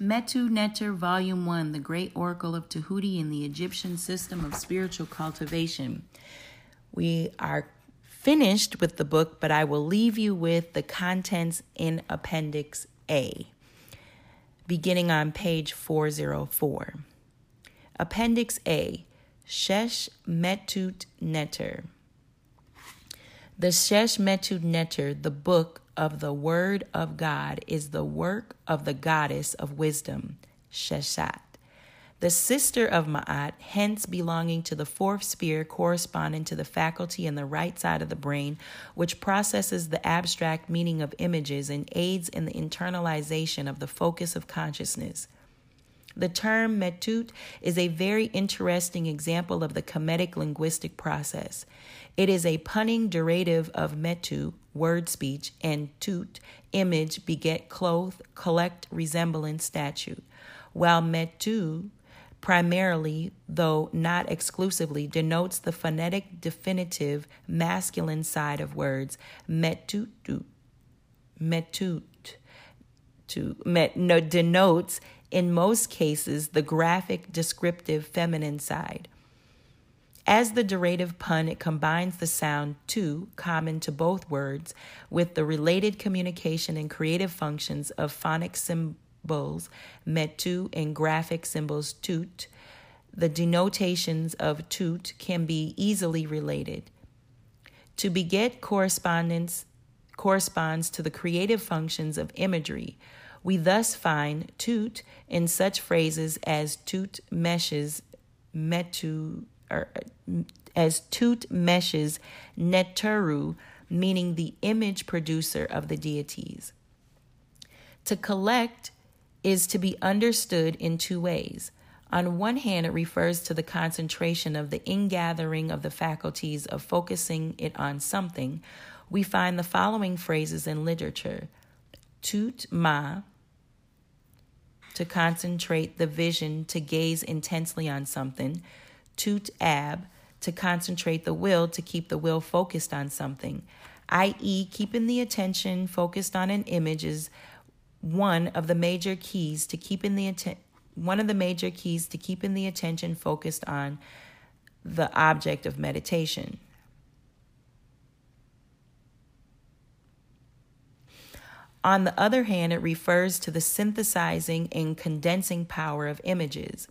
Metu Neter, Volume 1 The Great Oracle of Tahuti in the Egyptian System of Spiritual Cultivation. We are finished with the book, but I will leave you with the contents in Appendix A, beginning on page 404. Appendix A Shesh Metut Neter. The Shesh Metut Neter, the book of the Word of God, is the work of the goddess of wisdom, Sheshat. The sister of Ma'at, hence belonging to the fourth sphere corresponding to the faculty in the right side of the brain, which processes the abstract meaning of images and aids in the internalization of the focus of consciousness. The term metut is a very interesting example of the Kemetic linguistic process. It is a punning derivative of metu, word speech, and tut, image, beget, clothe, collect, resemblance, statute, while metu primarily, though not exclusively, denotes the phonetic definitive masculine side of words metut, metut, to met, no, denotes in most cases, the graphic, descriptive feminine side. As the derivative pun, it combines the sound to, common to both words, with the related communication and creative functions of phonic symbols, metu, and graphic symbols, tut. The denotations of tut can be easily related. To beget correspondence corresponds to the creative functions of imagery, we thus find tut in such phrases as tut meshes metu or uh, as tut meshes neteru, meaning the image producer of the deities. To collect is to be understood in two ways. On one hand, it refers to the concentration of the ingathering of the faculties of focusing it on something. We find the following phrases in literature Tut ma, to concentrate the vision to gaze intensely on something, tut ab, to concentrate the will to keep the will focused on something, i.e., keeping the attention focused on an image is one of the major keys to keeping the one of the major keys to keeping the attention focused on the object of meditation. On the other hand, it refers to the synthesizing and condensing power of images.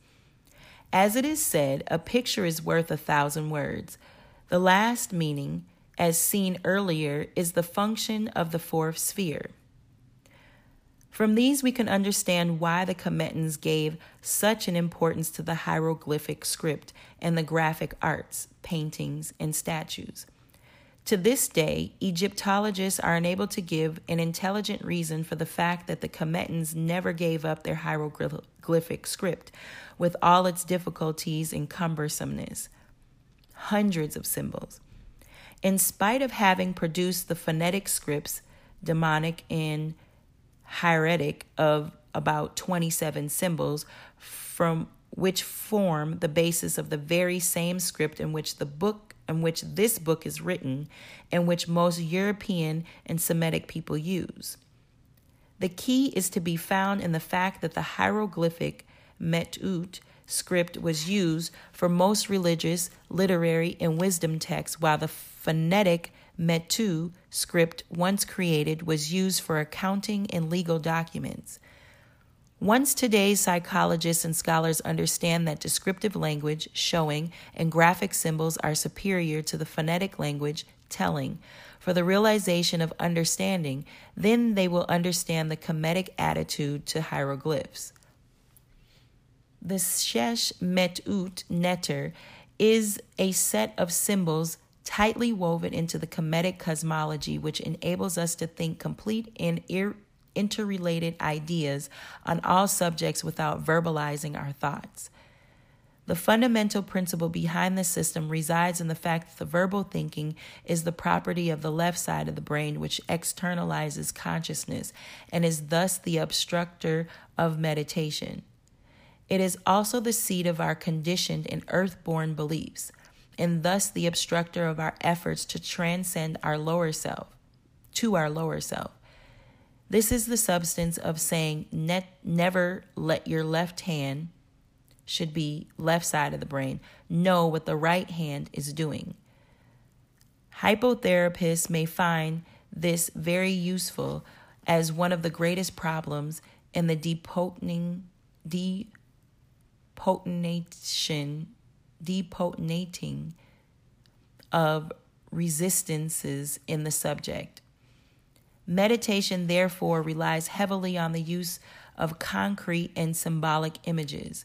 As it is said, a picture is worth a thousand words. The last meaning, as seen earlier, is the function of the fourth sphere. From these, we can understand why the Kemetans gave such an importance to the hieroglyphic script and the graphic arts, paintings, and statues. To this day, Egyptologists are unable to give an intelligent reason for the fact that the Kemetans never gave up their hieroglyphic script, with all its difficulties and cumbersomeness. Hundreds of symbols. In spite of having produced the phonetic scripts, demotic and hieratic, of about 27 symbols, from which form the basis of the very same script in which the book in which this book is written and which most European and Semitic people use. The key is to be found in the fact that the hieroglyphic metut script was used for most religious, literary, and wisdom texts, while the phonetic metu script, once created, was used for accounting and legal documents. Once today's psychologists and scholars understand that descriptive language, showing, and graphic symbols are superior to the phonetic language, telling, for the realization of understanding, then they will understand the Kemetic attitude to hieroglyphs. The Shesh Metut Neter is a set of symbols tightly woven into the Kemetic cosmology, which enables us to think complete and ir- interrelated ideas on all subjects without verbalizing our thoughts. The fundamental principle behind the system resides in the fact that the verbal thinking is the property of the left side of the brain, which externalizes consciousness and is thus the obstructor of meditation. It is also the seat of our conditioned and earth-born beliefs, and thus the obstructor of our efforts to transcend our lower self, to our lower self. This is the substance of saying net, never let your left hand should be left side of the brain know what the right hand is doing. Hypnotherapists may find this very useful as one of the greatest problems in the depotening, depotenation, depotenating of resistances in the subject. Meditation, therefore, relies heavily on the use of concrete and symbolic images.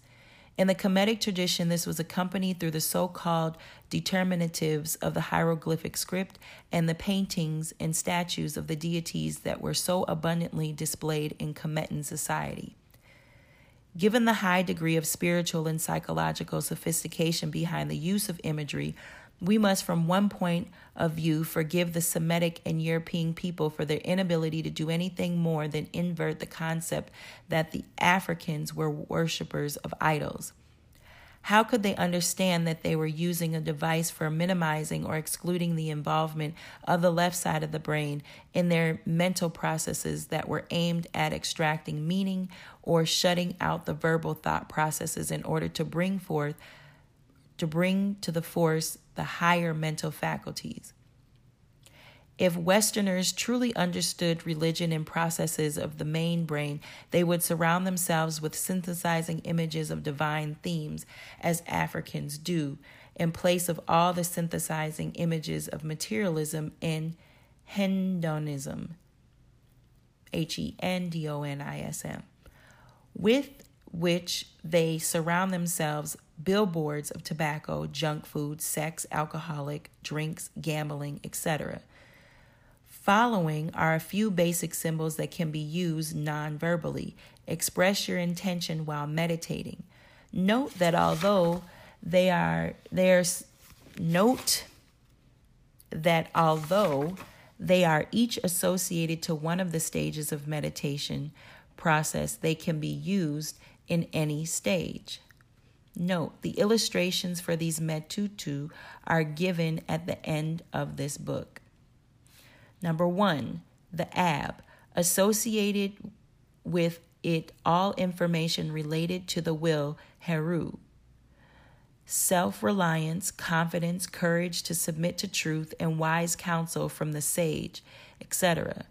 In the Kemetic tradition, this was accompanied through the so called determinatives of the hieroglyphic script and the paintings and statues of the deities that were so abundantly displayed in Kemetan society. Given the high degree of spiritual and psychological sophistication behind the use of imagery, we must, from one point of view, forgive the Semitic and European people for their inability to do anything more than invert the concept that the Africans were worshippers of idols. How could they understand that they were using a device for minimizing or excluding the involvement of the left side of the brain in their mental processes that were aimed at extracting meaning or shutting out the verbal thought processes in order to bring forth to bring to the force the higher mental faculties. If Westerners truly understood religion and processes of the main brain, they would surround themselves with synthesizing images of divine themes, as Africans do, in place of all the synthesizing images of materialism and hedonism. H E N D O N I S M. With which they surround themselves billboards of tobacco, junk food, sex, alcoholic drinks, gambling, etc. Following are a few basic symbols that can be used non verbally. Express your intention while meditating. Note that although they are there's note that although they are each associated to one of the stages of meditation process, they can be used in any stage. Note, the illustrations for these metutu are given at the end of this book. Number one, the ab, associated with it all information related to the will, heru. Self reliance, confidence, courage to submit to truth, and wise counsel from the sage, etc.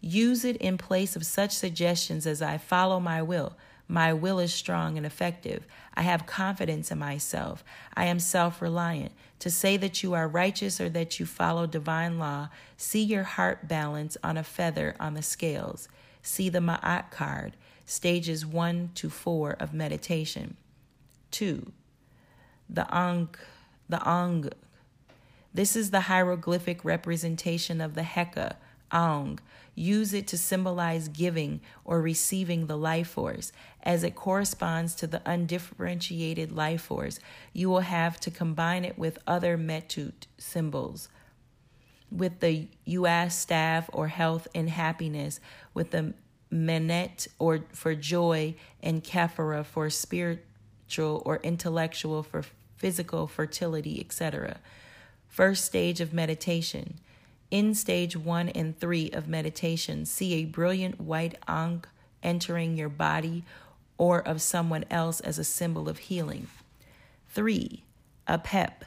Use it in place of such suggestions as I follow my will, my will is strong and effective. I have confidence in myself. I am self reliant. To say that you are righteous or that you follow divine law, see your heart balance on a feather on the scales. See the Ma'at card, stages 1 to 4 of meditation. 2. The Ankh, the Ankh. This is the hieroglyphic representation of the Heka, ankh, use it to symbolize giving or receiving the life force. As it corresponds to the undifferentiated life force, you will have to combine it with other metut symbols. With the Uas staff or health and happiness, with the menet or for joy, and kephara for spiritual or intellectual for physical fertility, etc. First stage of meditation in stage one and three of meditation, see a brilliant white ankh entering your body or of someone else as a symbol of healing. Three, Apep,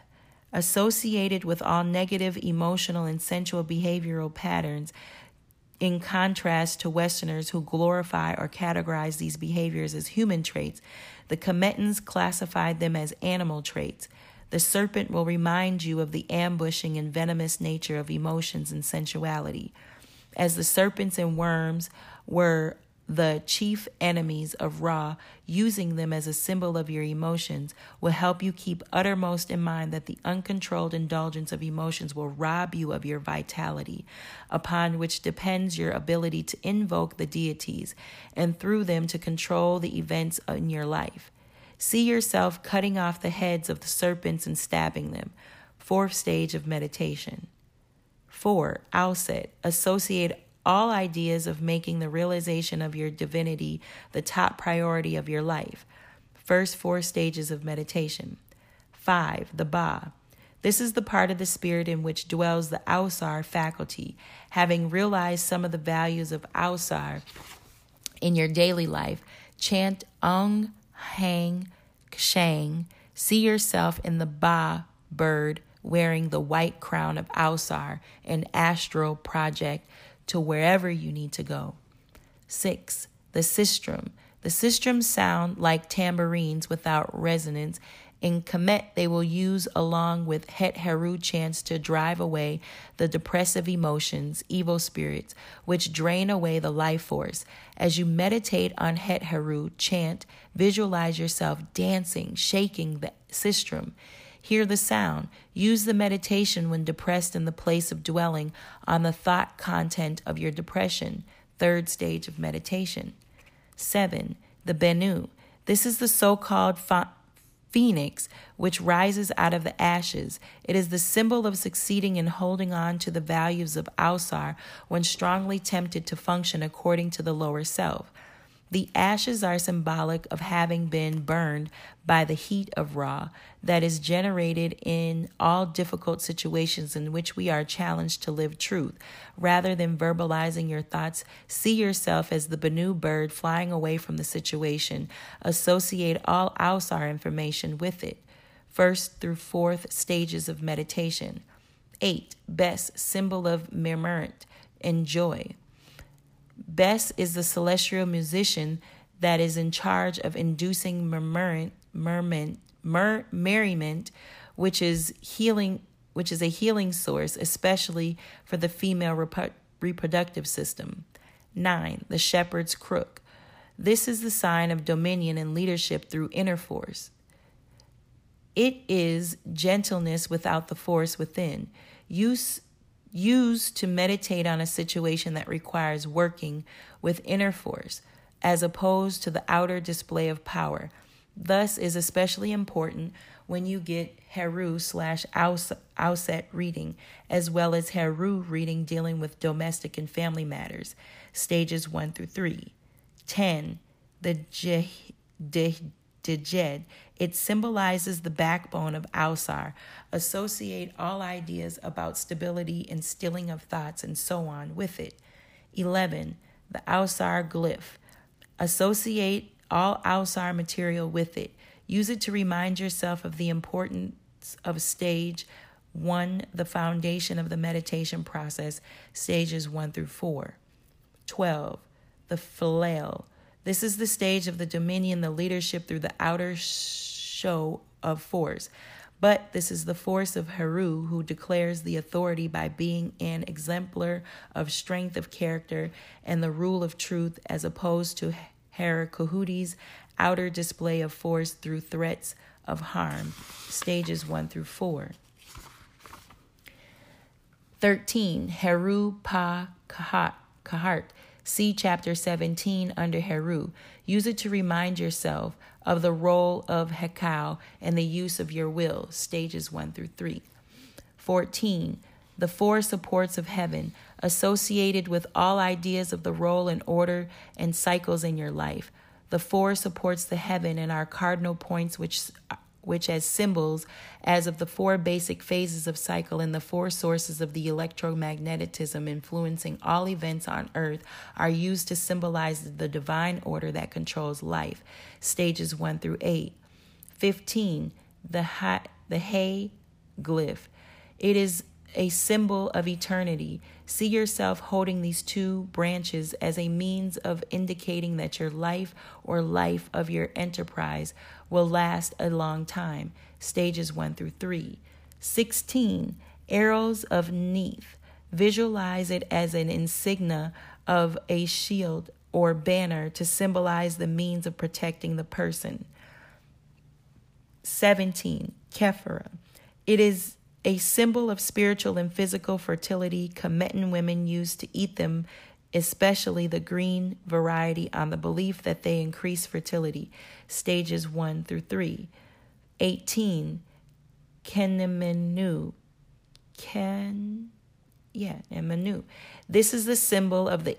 associated with all negative emotional and sensual behavioral patterns, in contrast to Westerners who glorify or categorize these behaviors as human traits, the Kemetans classified them as animal traits. The serpent will remind you of the ambushing and venomous nature of emotions and sensuality. As the serpents and worms were the chief enemies of Ra, using them as a symbol of your emotions will help you keep uttermost in mind that the uncontrolled indulgence of emotions will rob you of your vitality, upon which depends your ability to invoke the deities and through them to control the events in your life. See yourself cutting off the heads of the serpents and stabbing them. Fourth stage of meditation. Four, Auset. Associate all ideas of making the realization of your divinity the top priority of your life. First four stages of meditation. Five, the Ba. This is the part of the spirit in which dwells the Ausar faculty. Having realized some of the values of Ausar in your daily life, chant Ong Hang Kshang. See yourself in the Ba bird wearing the white crown of Ausar, an astral project to wherever you need to go. Six, the sistrum. The sistrums sound like tambourines without resonance in Kemet, they will use along with Het Heru chants to drive away the depressive emotions, evil spirits, which drain away the life force. As you meditate on Het Heru chant, visualize yourself dancing, shaking the sistrum. Hear the sound. Use the meditation when depressed in the place of dwelling on the thought content of your depression. Third stage of meditation. Seven, the Benu. This is the so called phoenix, which rises out of the ashes. It is the symbol of succeeding in holding on to the values of Ausar when strongly tempted to function according to the lower self. The ashes are symbolic of having been burned by the heat of Ra that is generated in all difficult situations in which we are challenged to live truth. Rather than verbalizing your thoughts, see yourself as the Bennu bird flying away from the situation. Associate all Ausar information with it. First through fourth stages of meditation. 8. Best symbol of Merment and joy. Bes is the celestial musician that is in charge of inducing murmurant, murmurant, mur, merriment, which is healing, which is a healing source, especially for the female repu- reproductive system. Nine, the shepherd's crook. This is the sign of dominion and leadership through inner force. It is gentleness without the force within. Use used to meditate on a situation that requires working with inner force as opposed to the outer display of power. Thus is especially important when you get Heru slash Auset reading, as well as Heru reading dealing with domestic and family matters, stages 1 through 3. 10. The Djed it symbolizes the backbone of Ausar. Associate all ideas about stability and stilling of thoughts and so on with it. 11. The Ausar glyph. Associate all Ausar material with it. Use it to remind yourself of the importance of stage one, the foundation of the meditation process, stages one through four. 12. The flail. This is the stage of the dominion, the leadership through the outer. Show of force. But this is the force of Heru, who declares the authority by being an exemplar of strength of character and the rule of truth, as opposed to Herukhuti's outer display of force through threats of harm. Stages 1 through 4. 13. Heru Pa Kahart. See chapter 17 under Heru. Use it to remind yourself of the role of Hekau and the use of your will, stages 1 through 3. 14. The four supports of heaven, associated with all ideas of the role and order and cycles in your life. The four supports the heaven and are cardinal points which which as symbols as of the four basic phases of cycle and the four sources of the electromagnetism influencing all events on earth are used to symbolize the divine order that controls life. Stages 1 through 8 15 the ha- the hay glyph. It is a symbol of eternity. See yourself holding these two branches as a means of indicating that your life or life of your enterprise will last a long time. Stages 1 through 3. 16. Arrows of Neith. Visualize it as an insignia of a shield or banner to symbolize the means of protecting the person. 17. Kephara. It is a symbol of spiritual and physical fertility. Kemetan women used to eat them, especially the green variety, on the belief that they increase fertility. Stages 1 through 3. 18. Kenemenu. Ken. Yeah, Emanu. This is the symbol of the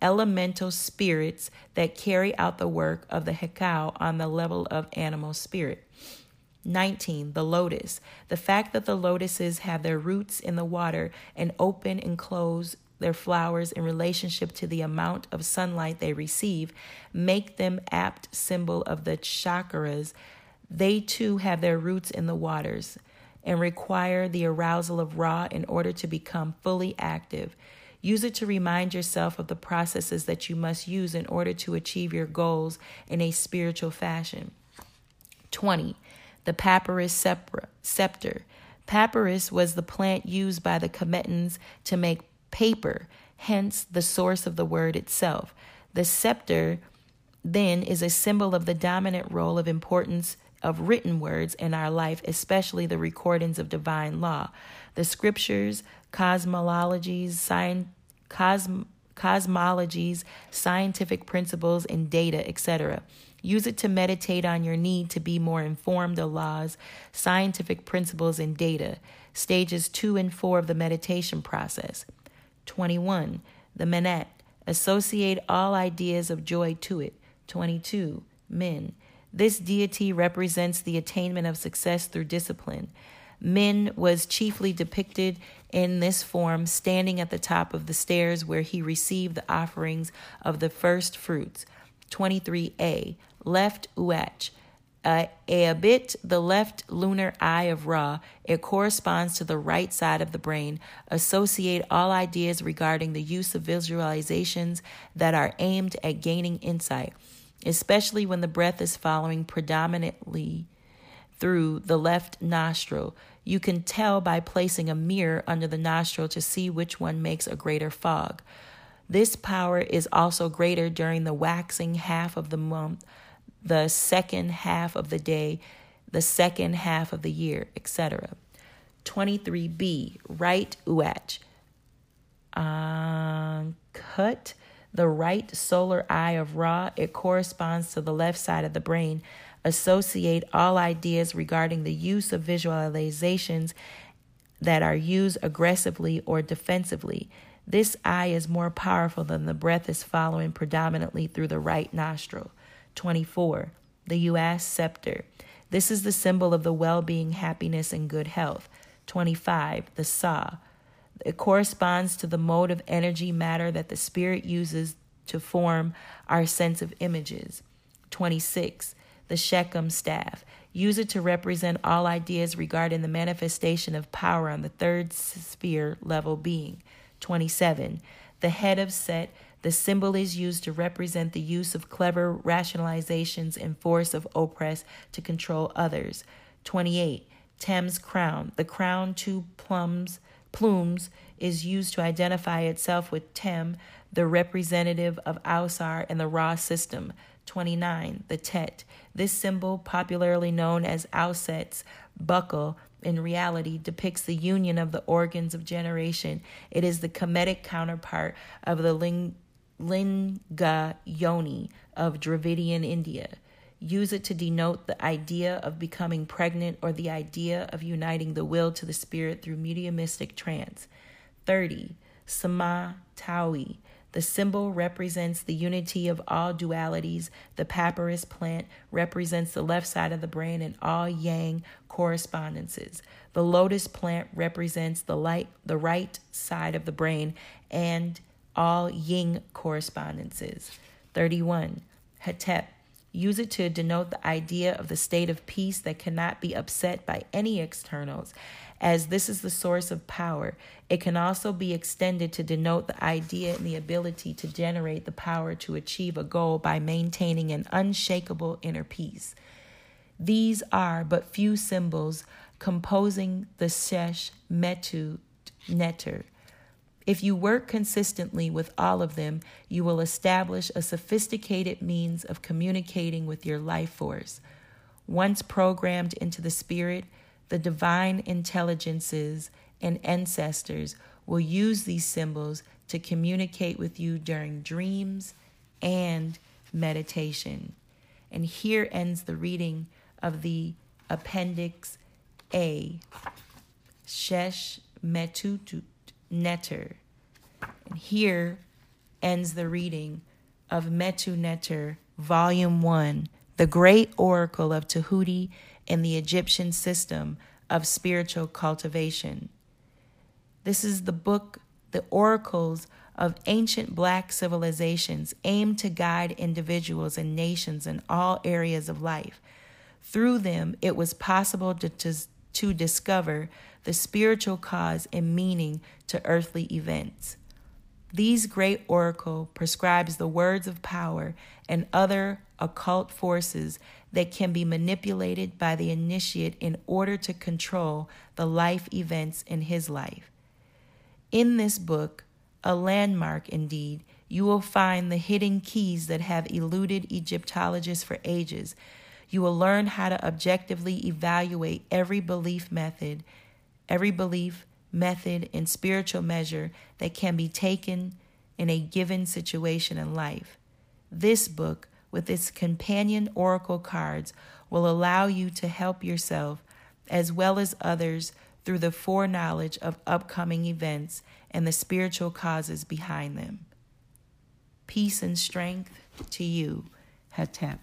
elemental spirits that carry out the work of the Hekau on the level of animal spirit. 19. The lotus. The fact that the lotuses have their roots in the water and open and close their flowers in relationship to the amount of sunlight they receive make them apt symbol of the chakras. They too have their roots in the waters and require the arousal of Ra in order to become fully active. Use it to remind yourself of the processes that you must use in order to achieve your goals in a spiritual fashion. 20. The papyrus scepter. Papyrus was the plant used by the Kemetans to make paper, hence the source of the word itself. The scepter then is a symbol of the dominant role of importance of written words in our life, especially the recordings of divine law. The scriptures, cosmologies, cosm, cosmologies, scientific principles, and data, etc. Use it to meditate on your need to be more informed of laws, scientific principles, and data. Stages two and four of the meditation process. 21. The Menet. Associate all ideas of joy to it. 22. Min. This deity represents the attainment of success through discipline. Min was chiefly depicted in this form standing at the top of the stairs where he received the offerings of the first fruits. 23a. Left Uach. Uh, a bit the left lunar eye of Ra, it corresponds to the right side of the brain. Associate all ideas regarding the use of visualizations that are aimed at gaining insight, especially when the breath is following predominantly through the left nostril. You can tell by placing a mirror under the nostril to see which one makes a greater fog. This power is also greater during the waxing half of the month the second half of the day, the second half of the year, etc. 23b, right uach. Uh, cut the right solar eye of Ra, it corresponds to the left side of the brain. Associate all ideas regarding the use of visualizations that are used aggressively or defensively. This eye is more powerful than the breath is following predominantly through the right nostril. 24. The Uas scepter. This is the symbol of the well being, happiness, and good health. 25. The Sa. It corresponds to the mode of energy matter that the spirit uses to form our sense of images. 26. The Sekhem staff. Use it to represent all ideas regarding the manifestation of power on the third sphere level being. 27. The head of Set the symbol is used to represent the use of clever rationalizations and force of oppress to control others. 28. Tem's crown. The crown, two plums, plumes, is used to identify itself with Tem, the representative of Ausar in the Ra system. 29. The Tet. This symbol, popularly known as Auset's buckle, in reality depicts the union of the organs of generation. It is the Kemetic counterpart of the ling- Linga Yoni of Dravidian India. Use it to denote the idea of becoming pregnant or the idea of uniting the will to the spirit through mediumistic trance. 30. Sama Taui. The symbol represents the unity of all dualities. The papyrus plant represents the left side of the brain and all yang correspondences. The lotus plant represents the light, the right side of the brain and all yin correspondences. 31. Hetep. Use it to denote the idea of the state of peace that cannot be upset by any externals, as this is the source of power. It can also be extended to denote the idea and the ability to generate the power to achieve a goal by maintaining an unshakable inner peace. These are but few symbols composing the Shesh Metu Neter if you work consistently with all of them, you will establish a sophisticated means of communicating with your life force. Once programmed into the spirit, the divine intelligences and ancestors will use these symbols to communicate with you during dreams and meditation. And here ends the reading of the Appendix A, Shesh Metutut Neter. And here ends the reading of Metu Neter, Volume 1, The Great Oracle of Tahuti and the Egyptian system of spiritual cultivation. This is the book, The Oracles of Ancient Black Civilizations, aimed to guide individuals and nations in all areas of life. Through them, it was possible to, to, to discover the spiritual cause and meaning to earthly events. These great oracle prescribes the words of power and other occult forces that can be manipulated by the initiate in order to control the life events in his life. In this book, a landmark indeed, you will find the hidden keys that have eluded Egyptologists for ages. You will learn how to objectively evaluate every belief method, every belief, method, and spiritual measure that can be taken in a given situation in life. This book with its companion oracle cards will allow you to help yourself as well as others through the foreknowledge of upcoming events and the spiritual causes behind them. Peace and strength to you, Hetep.